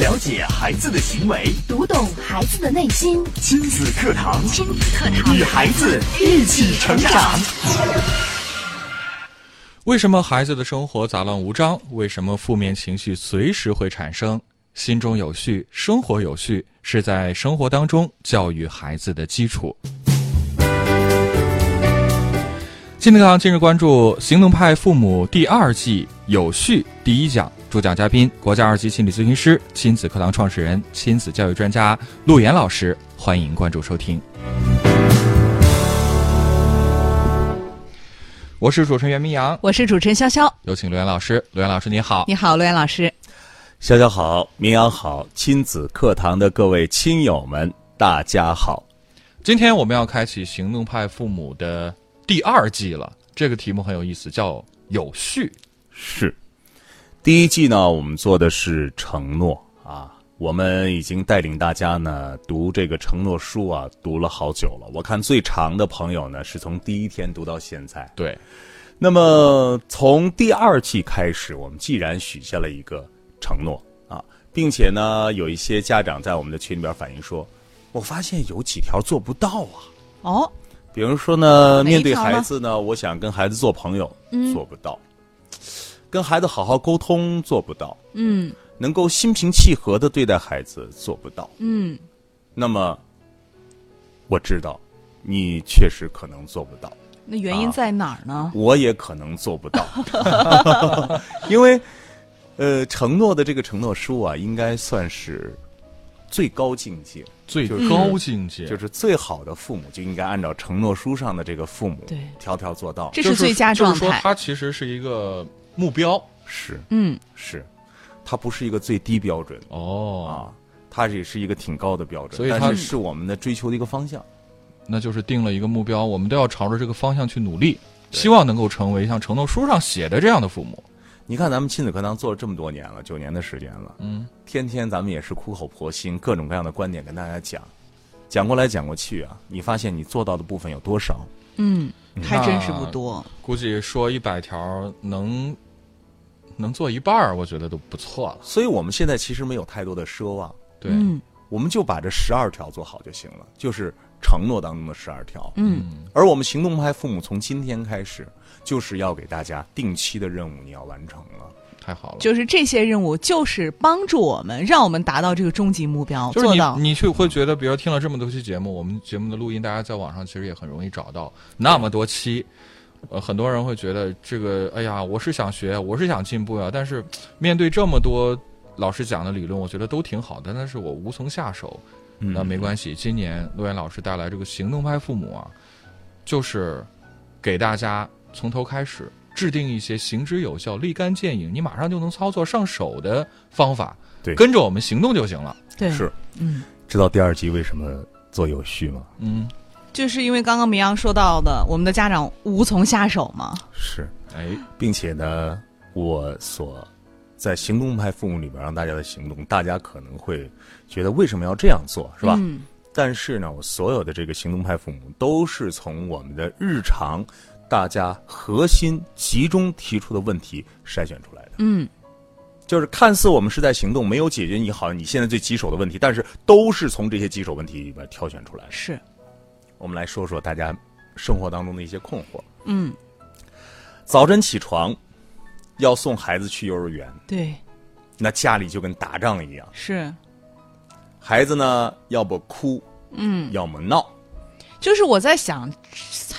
了解孩子的行为，读懂孩子的内心。亲子课堂，亲子课堂，与孩子一起成长。为什么孩子的生活杂乱无章？为什么负面情绪随时会产生？心中有序，生活有序，是在生活当中教育孩子的基础。亲子课堂今日关注《行动派父母》第二季有序第一讲，主讲嘉宾国家二级心理咨询师、亲子课堂创始人、亲子教育专家陆岩老师，欢迎关注收听。我是主持人袁明阳，我是主持人潇潇，有请陆岩老师。陆岩老师你好，你好，陆岩老师。潇潇好，明阳好，亲子课堂的各位亲友们，大家好。今天我们要开启行动派父母的第二季了。这个题目很有意思，叫有序。是，第一季呢，我们做的是承诺啊。我们已经带领大家呢读这个承诺书啊，读了好久了。我看最长的朋友呢，是从第一天读到现在。对。那么从第二季开始，我们既然许下了一个。承诺啊，并且呢，有一些家长在我们的群里边反映说，我发现有几条做不到啊。哦，比如说呢，面对孩子呢，我想跟孩子做朋友，做不到；跟孩子好好沟通，做不到。嗯，能够心平气和的对待孩子，做不到。嗯，那么我知道你确实可能做不到。那原因在哪儿呢？我也可能做不到，因为。呃，承诺的这个承诺书啊，应该算是最高境界，最高境界就是最好的父母就应该按照承诺书上的这个父母对条条做到，这是最佳状态。就是说，它其实是一个目标，是嗯是，它不是一个最低标准哦啊，它也是一个挺高的标准，所以它是我们的追求的一个方向。那就是定了一个目标，我们都要朝着这个方向去努力，希望能够成为像承诺书上写的这样的父母。你看，咱们亲子课堂做了这么多年了，九年的时间了，嗯，天天咱们也是苦口婆心，各种各样的观点跟大家讲，讲过来讲过去啊，你发现你做到的部分有多少？嗯，还真是不多。估计说一百条，能能做一半儿，我觉得都不错了。所以我们现在其实没有太多的奢望，对，我们就把这十二条做好就行了，就是承诺当中的十二条。嗯，而我们行动派父母从今天开始。就是要给大家定期的任务，你要完成了，太好了。就是这些任务，就是帮助我们，让我们达到这个终极目标。就是你，你去会觉得，比如听了这么多期节目，我们节目的录音，大家在网上其实也很容易找到那么多期。呃，很多人会觉得这个，哎呀，我是想学，我是想进步呀，但是面对这么多老师讲的理论，我觉得都挺好的，但是我无从下手。那没关系，今年陆岩老师带来这个行动派父母啊，就是给大家。从头开始制定一些行之有效、立竿见影，你马上就能操作上手的方法，对，跟着我们行动就行了。对，是，嗯，知道第二集为什么做有序吗？嗯，就是因为刚刚明阳说到的，我们的家长无从下手嘛。是，哎，并且呢，我所在行动派父母里边让大家的行动，大家可能会觉得为什么要这样做，是吧？嗯。但是呢，我所有的这个行动派父母都是从我们的日常。大家核心集中提出的问题筛选出来的，嗯，就是看似我们是在行动，没有解决你好像你现在最棘手的问题，但是都是从这些棘手问题里边挑选出来的。是，我们来说说大家生活当中的一些困惑。嗯，早晨起床要送孩子去幼儿园，对，那家里就跟打仗一样。是，孩子呢，要不哭，嗯，要么闹。就是我在想，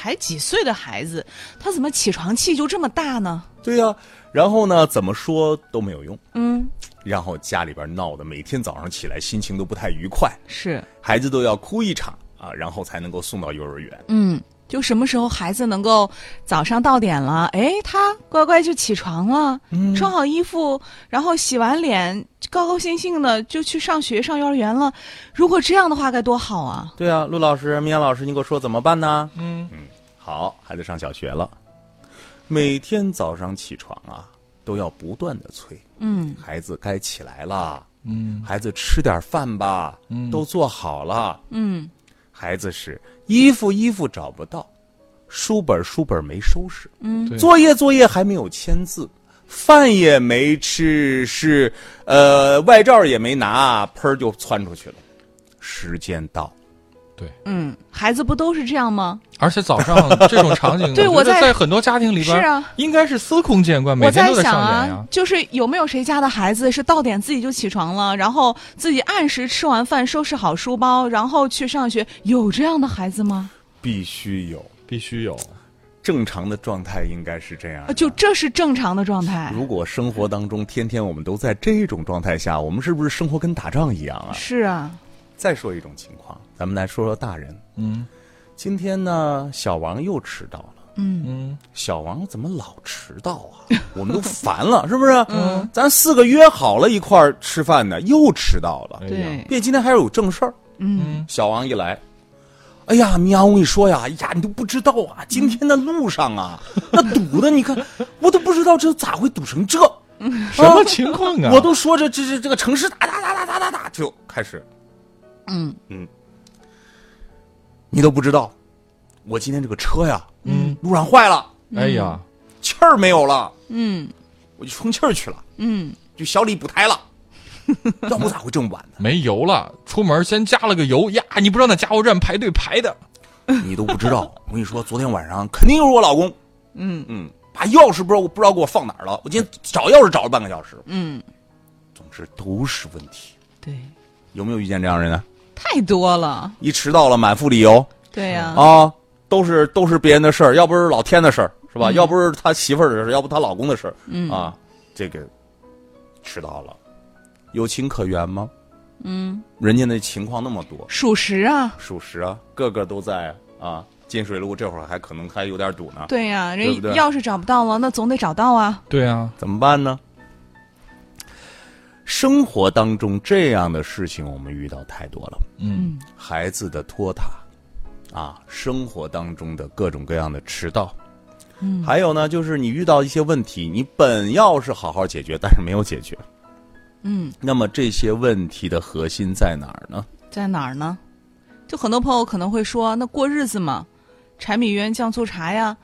才几岁的孩子，他怎么起床气就这么大呢？对呀，然后呢，怎么说都没有用。嗯，然后家里边闹的，每天早上起来心情都不太愉快，是孩子都要哭一场啊，然后才能够送到幼儿园。嗯。就什么时候孩子能够早上到点了，哎，他乖乖就起床了，穿好衣服，然后洗完脸，高高兴兴的就去上学上幼儿园了。如果这样的话，该多好啊！对啊，陆老师、明阳老师，你给我说怎么办呢？嗯嗯，好，孩子上小学了，每天早上起床啊，都要不断的催，嗯，孩子该起来了，嗯，孩子吃点饭吧，嗯，都做好了，嗯。孩子是衣服衣服找不到，书本书本没收拾，嗯，作业作业还没有签字，饭也没吃，是呃外罩也没拿，喷儿就窜出去了。时间到，嗯，孩子不都是这样吗？而且早上 这种场景，对我在很多家庭里边，是啊，应该是司空见惯，每我在天都在想上演呀啊。，就是有没有谁家的孩子是到点自己就起床了，然后自己按时吃完饭，收拾好书包，然后去上学？有这样的孩子吗？必须有必须有，正常的状态，应该是这样就这是正常的状态。如果生活当中天天我们都在这种状态下，我们是不是生活跟打仗一样啊？是啊，再说一种情况，咱们来说说大人。嗯今天呢，小王又迟到了。嗯嗯，小王怎么老迟到啊？我们都烦了，是不是？嗯，咱四个约好了一块儿吃饭呢，又迟到了。对，别今天还有正事儿。嗯小王一来，哎呀，喵，我跟你说呀，哎呀，你都不知道啊，今天的路上啊，那堵的，你看，我都不知道这咋会堵成这。什么情况啊？我都说这这这这个城市哒哒哒哒哒哒哒就开始，嗯嗯你都不知道，我今天这个车呀，嗯，路上坏了，哎呀，气儿没有了，嗯我就充气儿去了，嗯，就小李补胎了，要不咋会这么晚呢？没油了，出门先加了个油呀！你不知道那加油站排队排的，你都不知道，我跟你说，昨天晚上肯定又是我老公，嗯嗯，把钥匙不知道不知道给我放哪儿了，我今天找钥匙找了半个小时，嗯，总之都是问题。对，有没有遇见这样人呢？太多了。一迟到了满腹理由对呀、啊，都是都是别人的事儿，要不是老天的事儿是吧？要不是他媳妇儿的事儿，要不他老公的事儿，嗯啊，这个迟到了，有情可原吗？嗯，人家那情况那么多，属实啊。属实啊，个个都在啊。金水路这会儿还可能还有点堵呢，对呀、人对不对钥匙找不到了，那总得找到啊。对啊，怎么办呢？生活当中这样的事情我们遇到太多了，嗯。孩子的拖沓，啊，生活当中的各种各样的迟到，嗯。还有呢，就是你遇到一些问题，你本要是好好解决，但是没有解决，嗯，那么这些问题的核心在哪儿呢？在哪儿呢？就很多朋友可能会说，那过日子嘛，柴米油盐酱醋茶呀，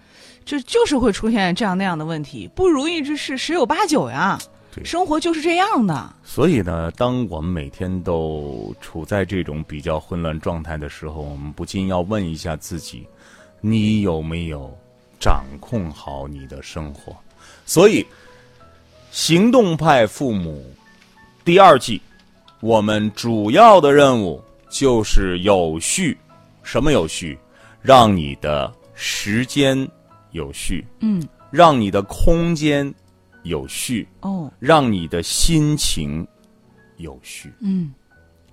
这就是会出现这样那样的问题，不如意之事十有八九呀。对生活就是这样的。所以呢，当我们每天都处在这种比较混乱状态的时候，我们不禁要问一下自己：你有没有掌控好你的生活？所以，行动派父母第二季，我们主要的任务就是有序。什么有序？让你的时间有序，嗯，让你的空间有序，哦，让你的心情有序，嗯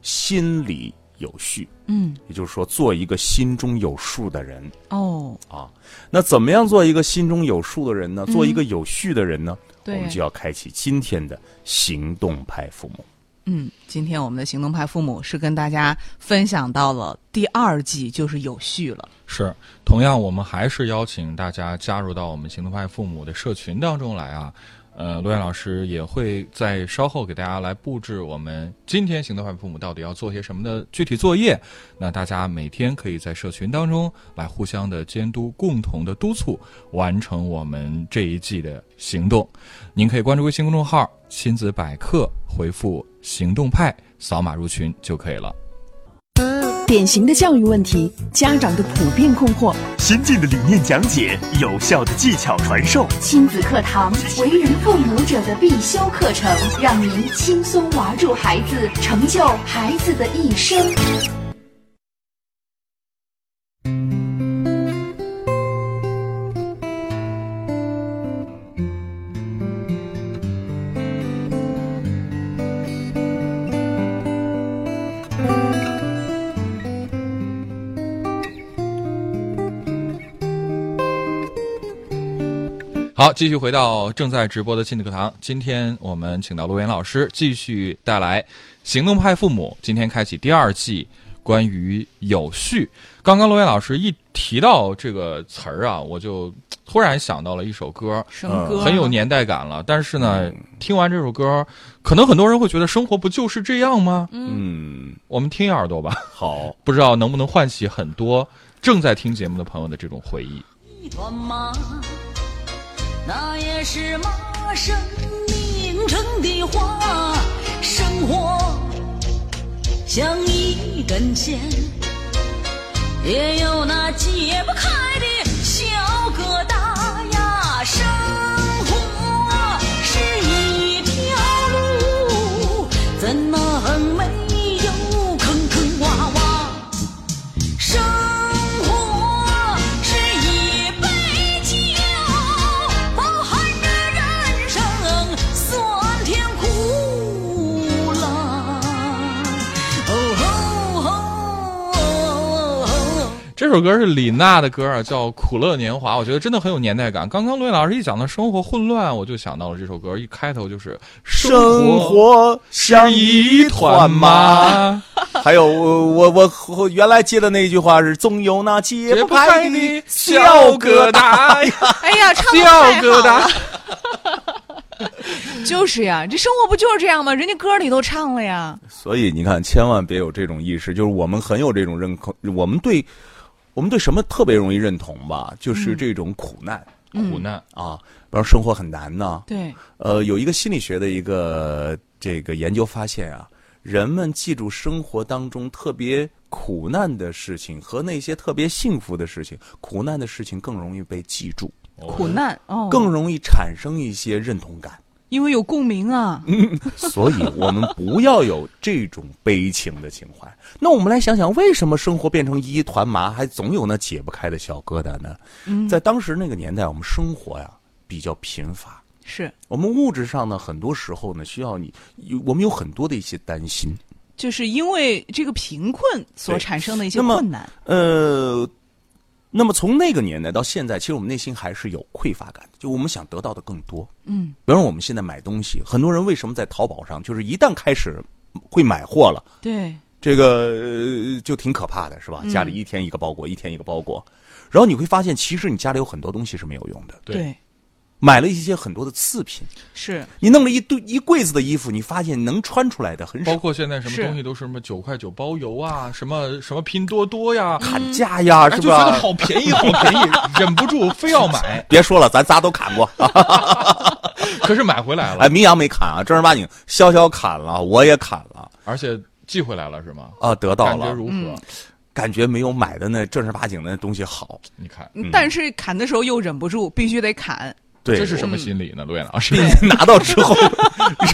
心理有序。嗯，也就是说，做一个心中有数的人哦，啊。那怎么样做一个心中有数的人呢？做一个有序的人呢？我们就要开启今天的行动派父母。嗯，今天我们的行动派父母是跟大家分享到了第二季，就是有序了。是。同样，我们还是邀请大家加入到我们行动派父母的社群当中来啊。呃，罗燕老师也会在稍后给大家来布置我们今天行动派父母到底要做些什么的具体作业。那大家每天可以在社群当中来互相的监督，共同的督促完成我们这一季的行动。您可以关注微信公众号“亲子百科”，回复“行动派”，扫码入群就可以了。典型的教育问题，家长的普遍困惑，先进的理念讲解，有效的技巧传授，亲子课堂，为人父母者的必修课程，让您轻松娃住孩子，成就孩子的一生。好，继续回到正在直播的亲子课堂。今天我们请到罗岩老师继续带来《行动派父母》，今天开启第二季，关于有序。刚刚罗岩老师一提到这个词儿啊，我就突然想到了一首歌，什么歌、很有。年代感了。但是呢，听完这首歌，可能很多人会觉得生活不就是这样吗？嗯，我们听一耳朵吧，好，不知道能不能唤起很多正在听节目的朋友的这种回忆。一团麻，那也是妈生命成的花，生活像一根线，也有那解不开这首歌是李娜的歌啊，叫《苦乐年华》，我觉得真的很有年代感。刚刚罗毅老师一讲到生活混乱，我就想到了这首歌，一开头就是生活像一团麻。还有我我我我原来接的那句话是总有那解不开的小疙瘩呀。哎呀，唱的小太疙瘩。就是呀，这生活不就是这样吗？人家歌里都唱了呀。所以你看，千万别有这种意识，就是我们很有这种认可，我们对，我们对什么特别容易认同吧？就是这种苦难、苦难。啊，比方生活很难呢。对，呃，有一个心理学的一个这个研究发现啊，人们记住生活当中特别苦难的事情和那些特别幸福的事情，苦难的事情更容易被记住，苦难哦，更容易产生一些认同感。因为有共鸣啊。所以我们不要有这种悲情的情怀。那我们来想想，为什么生活变成一团麻，还总有那解不开的小疙瘩呢？在当时那个年代，我们生活呀比较贫乏，是，我们物质上呢，很多时候呢需要你，有我们有很多的一些担心。就是因为这个贫困所产生的一些困难。呃，那么从那个年代到现在，其实我们内心还是有匮乏感的，就我们想得到的更多。嗯，比方说我们现在买东西，很多人为什么在淘宝上，就是一旦开始会买货了，对，这个、呃就挺可怕的，是吧？家里一天一个包裹，一天一个包裹，然后你会发现，其实你家里有很多东西是没有用的，对买了一些很多的次品，是，你弄了一堆一柜子的衣服，你发现能穿出来的很少包，括现在什么东西都是什么九块九包邮啊，什么什么拼多多呀，砍价呀，哎，是就觉得吧？好便宜，好 便宜，忍不住非要买，别说了，咱仨都砍过。可是买回来了哎，，明阳没砍啊，正儿八经，潇潇砍了，我也砍了而且寄回来了是吗？啊，得到了感觉了，如何？感觉没有买的那正儿八经的东西好。你看，但是砍的时候又忍不住，必须得砍。对，这是什么心理呢？陆岩老师，拿到之后，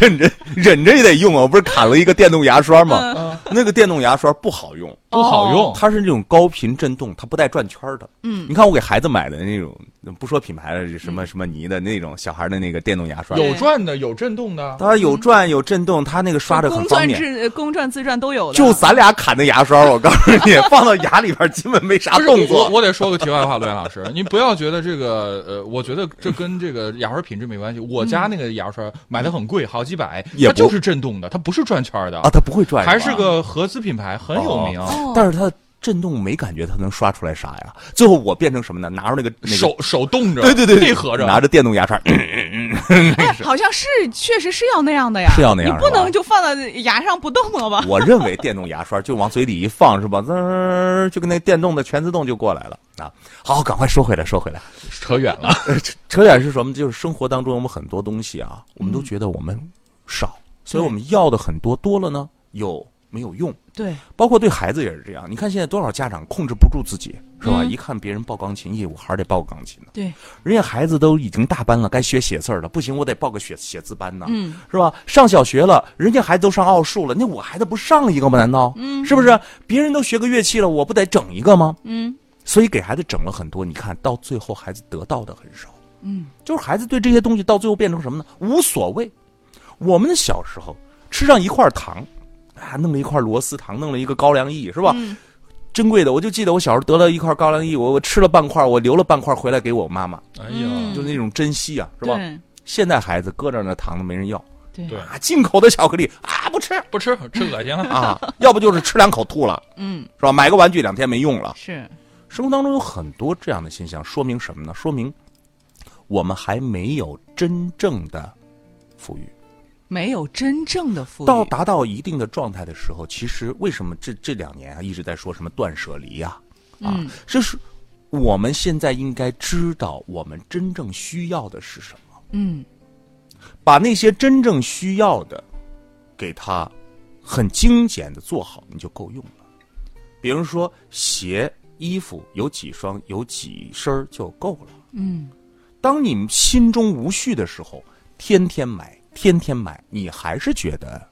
忍着忍着也得用啊！我不是砍了一个电动牙刷吗？那个电动牙刷不好用，不好用，它是那种高频震动，它不带转圈的。嗯，你看我给孩子买的那种，不说品牌的，什么什么泥的那种小孩的那个电动牙刷，有转的，有震动的，它有转有震动，它那个刷着很公方便。转自公转自转都有的。就咱俩砍的牙刷，我告诉你，放到牙里边基本没啥动作。我得说个题外话，罗岩老师，您不要觉得这个呃，我觉得这跟这个牙刷品质没关系。我家那个牙刷买的很贵，好几百，也不它就是震动的，它不是转圈的啊，它不会转，还是个合资品牌，很有名。哦但是它震动没感觉，它能刷出来啥呀？最后我变成什么呢？拿着那个那个手手动着，对对对对配合着，拿着电动牙刷，哎，好像是，确实是要那样的呀。是要那样你不能就放在牙上不动了吧？我认为电动牙刷就往嘴里一放，是吧？滋儿就跟那电动的全自动就过来了啊！好，赶快说回来，说回来，扯远了。扯远是什么？就是生活当中我们很多东西啊，我们都觉得我们少，所以我们要的很多，多了呢又没有用。对，包括对孩子也是这样。你看现在多少家长控制不住自己，是吧？嗯一看别人报钢琴，咦，我还是得报个钢琴呢。对，人家孩子都已经大班了，该学写字儿了，不行，我得报个写写字班呢，嗯，是吧？上小学了，人家孩子都上奥数了，那我孩子不上一个吗？难道？嗯，是不是？别人都学个乐器了，我不得整一个吗？嗯，所以给孩子整了很多，你看到最后孩子得到的很少。嗯，就是孩子对这些东西到最后变成什么呢？无所谓。我们小时候吃上一块糖，啊，弄了一块螺丝糖，弄了一个高粱饴，是吧？嗯珍贵的，我就记得我小时候得了一块高粱饴，我我吃了半块，我留了半块回来给我妈妈，哎嗯呀，就那种珍惜啊，是吧？现在孩子搁着那糖都没人要对对啊，进口的巧克力啊不吃不吃吃恶心了。啊，要不就是吃两口吐了，嗯，是吧？买个玩具两天没用了。是，生活当中有很多这样的现象，说明什么呢？说明我们还没有真正的富裕。没有真正的富裕。到达到一定的状态的时候，其实为什么这这两年啊一直在说什么断舍离呀、啊？嗯这是我们现在应该知道我们真正需要的是什么，嗯把那些真正需要的，给他很精简的做好，你就够用了。比如说鞋、衣服有几双，有几身儿就够了。嗯当你心中无序的时候，天天买，天天买，你还是觉得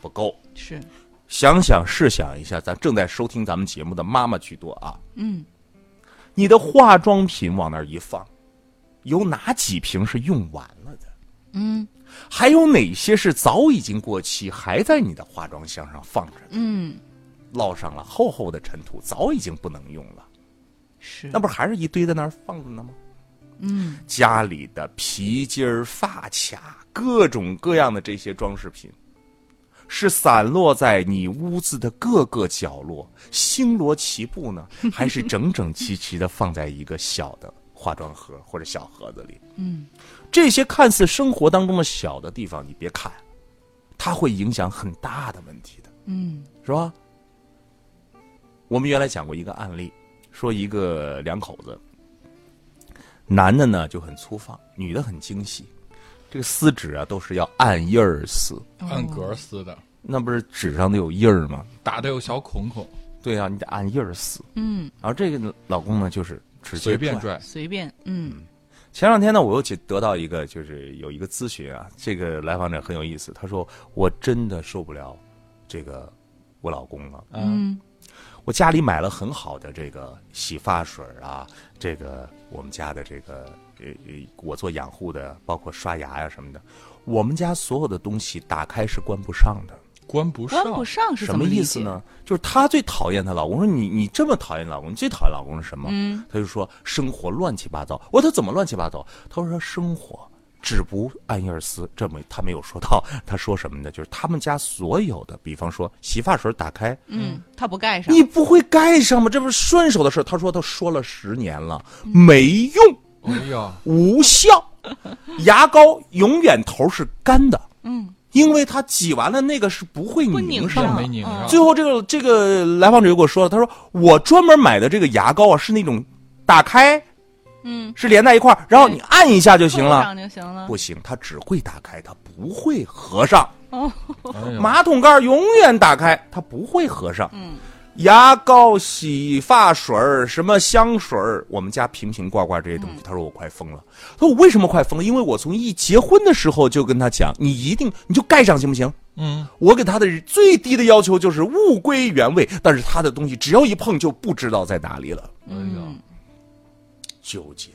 不够。是想想试想一下，咱正在收听咱们节目的妈妈居多啊，嗯你的化妆品往那儿一放，有哪几瓶是用完了的？嗯还有哪些是早已经过期，还在你的化妆箱上放着呢？嗯烙上了厚厚的尘土，早已经不能用了，是那不还是一堆在那儿放着呢吗？嗯家里的皮筋儿、发卡，各种各样的这些装饰品，是散落在你屋子的各个角落，星罗棋布呢，还是整整齐齐的放在一个小的化妆盒或者小盒子里？嗯这些看似生活当中的小的地方，你别看，它会影响很大的问题的，嗯是吧？我们原来讲过一个案例，说一个两口子，男的呢就很粗放，女的很精细，这个撕纸啊都是要按印儿撕，按格撕的，那不是纸上都有印儿吗？打的有小孔孔，对啊，你得按印儿撕。嗯。然后这个老公呢就是直接拽随便拽。随便嗯。前两天呢，我又去得到一个，就是有一个咨询啊，这个来访者很有意思，他说我真的受不了这个我老公了，嗯我家里买了很好的这个洗发水啊，这个我们家的这个呃呃，我做养护的，包括刷牙呀、什么的，我们家所有的东西打开是关不上的。关不上，关不上是什么？意思呢？就是她最讨厌她老公，说你你这么讨厌老公，你最讨厌老公是什么？嗯，她就说生活乱七八糟。我说她怎么乱七八糟？她说生活只不按印儿撕，这么他没有说到。他说什么呢？就是他们家所有的，比方说洗发水打开，嗯，他不盖上你不会盖上吗？这不是顺手的事。他说他说了十年了，没用，哎呀，无效。牙膏永远头是干的，嗯因为他挤完了那个是不会不拧拧上的没。拧上，最后这个这个来访者就给我说了，他说我专门买的这个牙膏啊是那种打开嗯是连在一块儿，然后你按一下就行了。就行了不行，它只会打开，它不会合上。哦马桶盖永远打开，它不会合上。嗯牙膏、洗发水儿、什么香水儿，我们家瓶瓶罐罐这些东西，他说我快疯了。他说我为什么快疯了？因为我从一结婚的时候就跟他讲，你一定你就盖上行不行？嗯，我给他的最低的要求就是物归原位，但是他的东西只要一碰就不知道在哪里了，哎呀，纠结、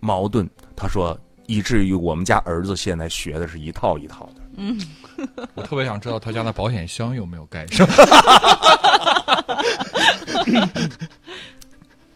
矛盾。他说，以至于我们家儿子现在学的是一套一套的。嗯 我特别想知道他家的保险箱有没有盖上。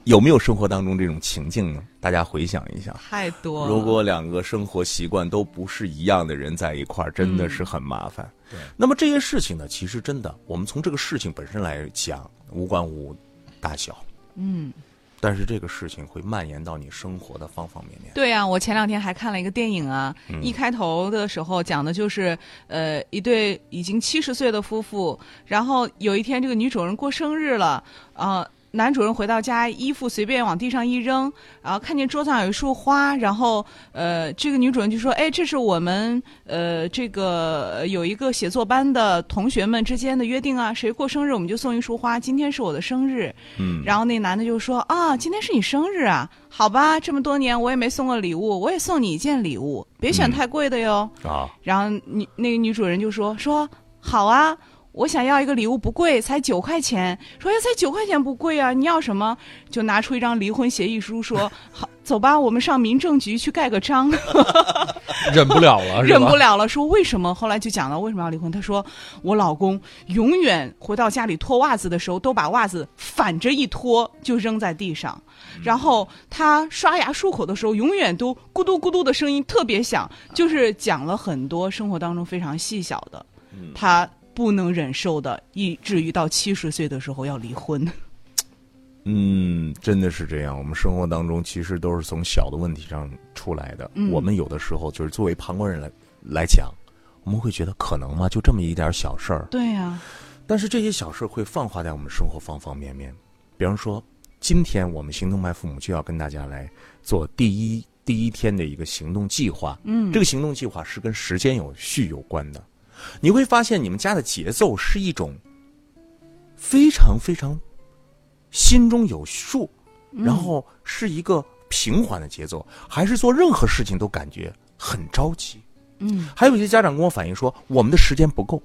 有没有生活当中这种情境呢？大家回想一下。太多了。如果两个生活习惯都不是一样的人在一块儿，真的是很麻烦。对，那么这些事情呢，其实真的，我们从这个事情本身来讲，无关无大小，嗯，但是这个事情会蔓延到你生活的方方面面。对呀、我前两天还看了一个电影啊，嗯一开头的时候讲的就是呃一对已经七十岁的夫妇，然后有一天这个女主人过生日了，呃。男主人回到家，衣服随便往地上一扔，然后看见桌子上有一束花，然后呃，这个女主人就说：“哎，这是我们呃这个呃有一个写作班的同学们之间的约定啊，谁过生日我们就送一束花，今天是我的生日。”嗯，然后那男的就说：“啊，今天是你生日啊，好吧，这么多年我也没送过礼物，我也送你一件礼物，别选嗯。太贵的哟。啊，然后女那个女主人就说：“说好啊，我想要一个礼物，不贵，才九块钱。说哎，才九块钱不贵啊，你要什么？就拿出一张离婚协议书，说 好，走吧，我们上民政局去盖个章。忍不了了，忍不了了，说为什么？后来就讲了为什么要离婚。他说我老公永远回到家里脱袜子的时候，都把袜子反着一脱就扔在地上，然后他刷牙漱口的时候，永远都咕嘟咕嘟的声音特别响，就是讲了很多生活当中非常细小的，他不能忍受的，以至于到七十岁的时候要离婚。嗯，真的是这样。我们生活当中其实都是从小的问题上出来的。嗯我们有的时候就是作为旁观人来来讲，我们会觉得可能吗？就这么一点小事儿，对呀、但是这些小事会泛化在我们生活方方面面。比方说，今天我们行动派父母就要跟大家来做第一第一天的一个行动计划。嗯，这个行动计划是跟时间有序有关的。你会发现，你们家的节奏是一种非常非常心中有数，然后是一个平缓的节奏，还是做任何事情都感觉很着急？嗯，还有一些家长跟我反映说，我们的时间不够。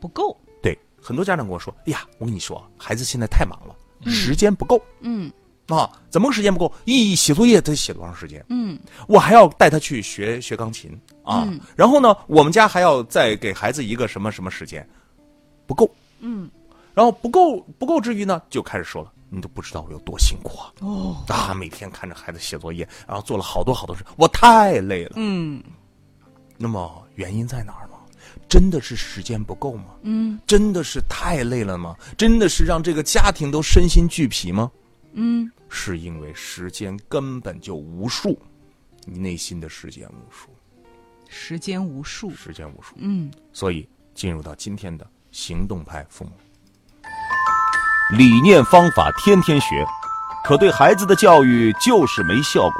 不够。对，很多家长跟我说：“哎呀，我跟你说，孩子现在太忙了，时间不够。嗯啊，怎么个时间不够？一写作业得写多长时间？嗯我还要带他去学学钢琴啊。嗯然后呢，我们家还要再给孩子一个什么什么时间，不够。嗯，然后不够不够之余呢，就开始说了，你都不知道我有多辛苦啊！哦，啊，每天看着孩子写作业，然后做了好多好多事，我太累了。嗯那么原因在哪儿呢？真的是时间不够吗？嗯真的是太累了吗？真的是让这个家庭都身心俱疲吗？嗯是因为时间根本就无数，你内心的时间无数，时间无数。时间无数。嗯所以进入到今天的行动派父母，理念方法天天学，可对孩子的教育就是没效果。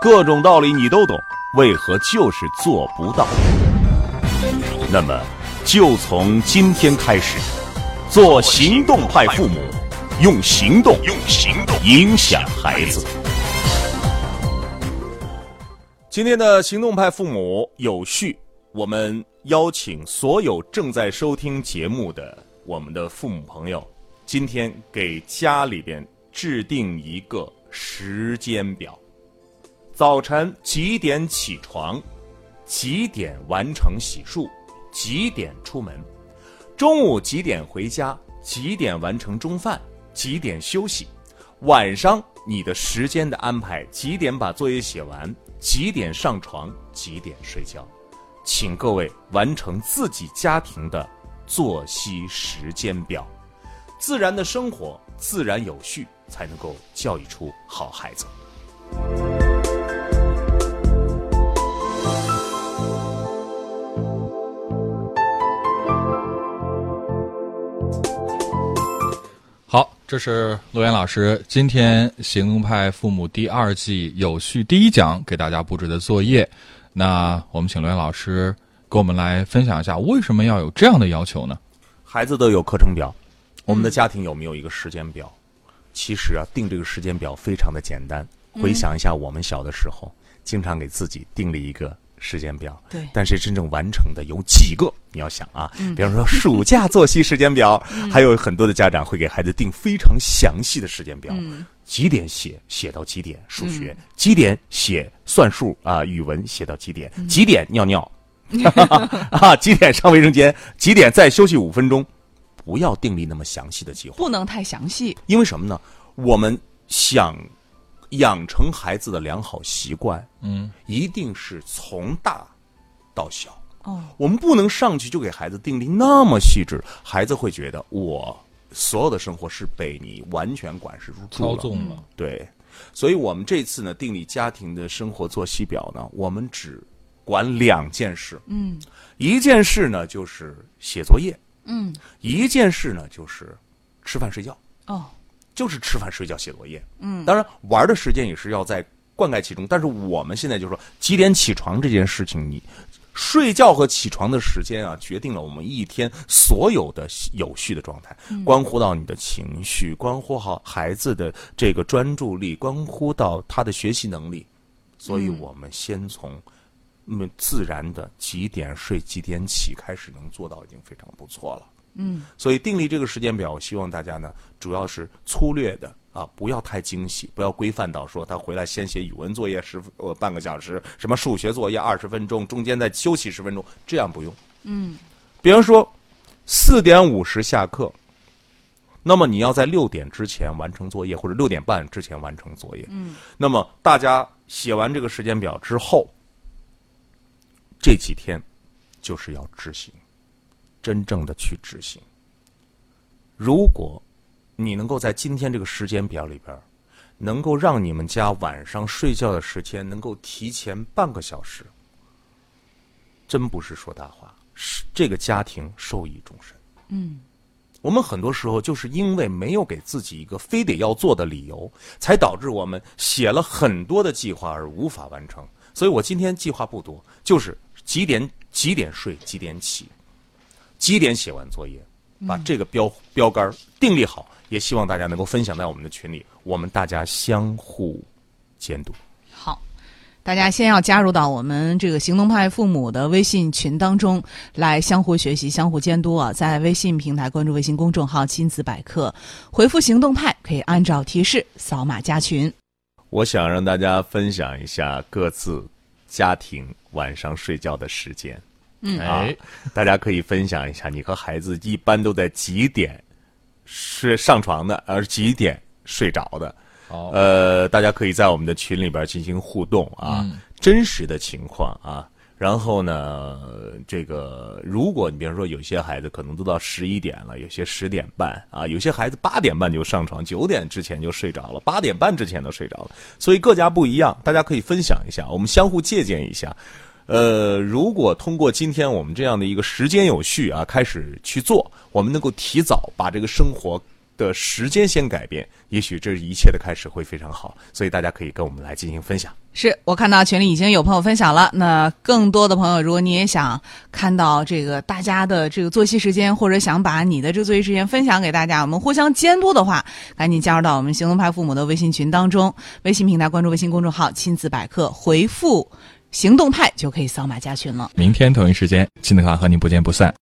各种道理你都懂，为何就是做不到？那么，就从今天开始，做行动派父母，用行动，用行动影响孩子。今天的行动派父母有序，我们邀请所有正在收听节目的我们的父母朋友，今天给家里边制定一个时间表：早晨几点起床，几点完成洗漱，几点出门，中午几点回家，几点完成中饭，几点休息，晚上你的时间的安排，几点把作业写完，几点上床，几点睡觉，请各位完成自己家庭的作息时间表。自然的生活，自然有序，才能够教育出好孩子。这是罗岩老师今天《行动派父母》第二季有序第一讲给大家布置的作业。那我们请罗岩老师给我们来分享一下，为什么要有这样的要求呢？孩子都有课程表，我们的家庭有没有一个时间表？其实啊，定这个时间表非常的简单。回想一下，我们小的时候，经常给自己定了一个时间表，对。但是真正完成的有几个？你要想啊，比方说暑假作息时间表，还有很多的家长会给孩子定非常详细的时间表，几点写写到几点数学，几点写算术啊、语文写到几点，几点尿尿，啊，几点上卫生间，几点再休息五分钟，不要订立那么详细的计划，不能太详细。因为什么呢？我们想养成孩子的良好习惯，嗯，一定是从大到小。哦，我们不能上去就给孩子定立那么细致，孩子会觉得我所有的生活是被你完全管事住操了。纵了，对，所以我们这次呢，定立家庭的生活作息表呢，我们只管两件事。嗯。一件事呢就是写作业，嗯，一件事呢就是吃饭睡觉，哦，就是吃饭睡觉写作业。嗯，当然玩的时间也是要在灌溉其中，但是我们现在就说几点起床这件事情，你。睡觉和起床的时间啊，决定了我们一天所有的有序的状态，关乎到你的情绪，关乎好孩子的这个专注力，关乎到他的学习能力。所以我们先从嗯自然的几点睡几点起开始，能做到已经非常不错了。嗯，所以订立这个时间表，我希望大家呢，主要是粗略的啊，不要太精细，不要规范到说他回来先写语文作业十呃半个小时，什么数学作业二十分钟，中间再休息十分钟，这样不用。嗯，比方说四点五十下课，那么你要在六点之前完成作业，或者六点半之前完成作业。嗯，那么大家写完这个时间表之后，这几天就是要执行，真正的去执行。如果你能够在今天这个时间表里边，能够让你们家晚上睡觉的时间能够提前半个小时，真不是说大话，是这个家庭受益终身。嗯，我们很多时候就是因为没有给自己一个非得要做的理由，才导致我们写了很多的计划而无法完成。所以我今天计划不多，就是几点几点睡，几点起，几点写完作业，把这个标标杆儿定立好，也希望大家能够分享在我们的群里，我们大家相互监督。好，大家先要加入到我们这个行动派父母的微信群当中来，相互学习、相互监督啊！在微信平台关注微信公众号“亲子百科”，回复“行动派”可以按照提示扫码加群。我想让大家分享一下各自家庭晚上睡觉的时间。嗯啊哎，大家可以分享一下，你和孩子一般都在几点睡上床的，而几点睡着的？好呃，大家可以在我们的群里边进行互动啊，真实的情况啊。然后呢，这个如果你比如说有些孩子可能都到十一点了，有些十点半啊，有些孩子八点半就上床，九点之前就睡着了，八点半之前都睡着了，所以各家不一样，大家可以分享一下，我们相互借鉴一下。呃，如果通过今天我们这样的一个时间有序啊，开始去做，我们能够提早把这个生活的时间先改变，也许这一切的开始会非常好。所以大家可以跟我们来进行分享。是我看到群里已经有朋友分享了，那更多的朋友，如果你也想看到这个大家的这个作息时间，或者想把你的这个作息时间分享给大家，我们互相监督的话，赶紧加入到我们行动派父母的微信群当中，微信平台关注微信公众号“亲子百科”，回复“行动派”就可以扫码加群了。明天同一时间，亲子课和您不见不散。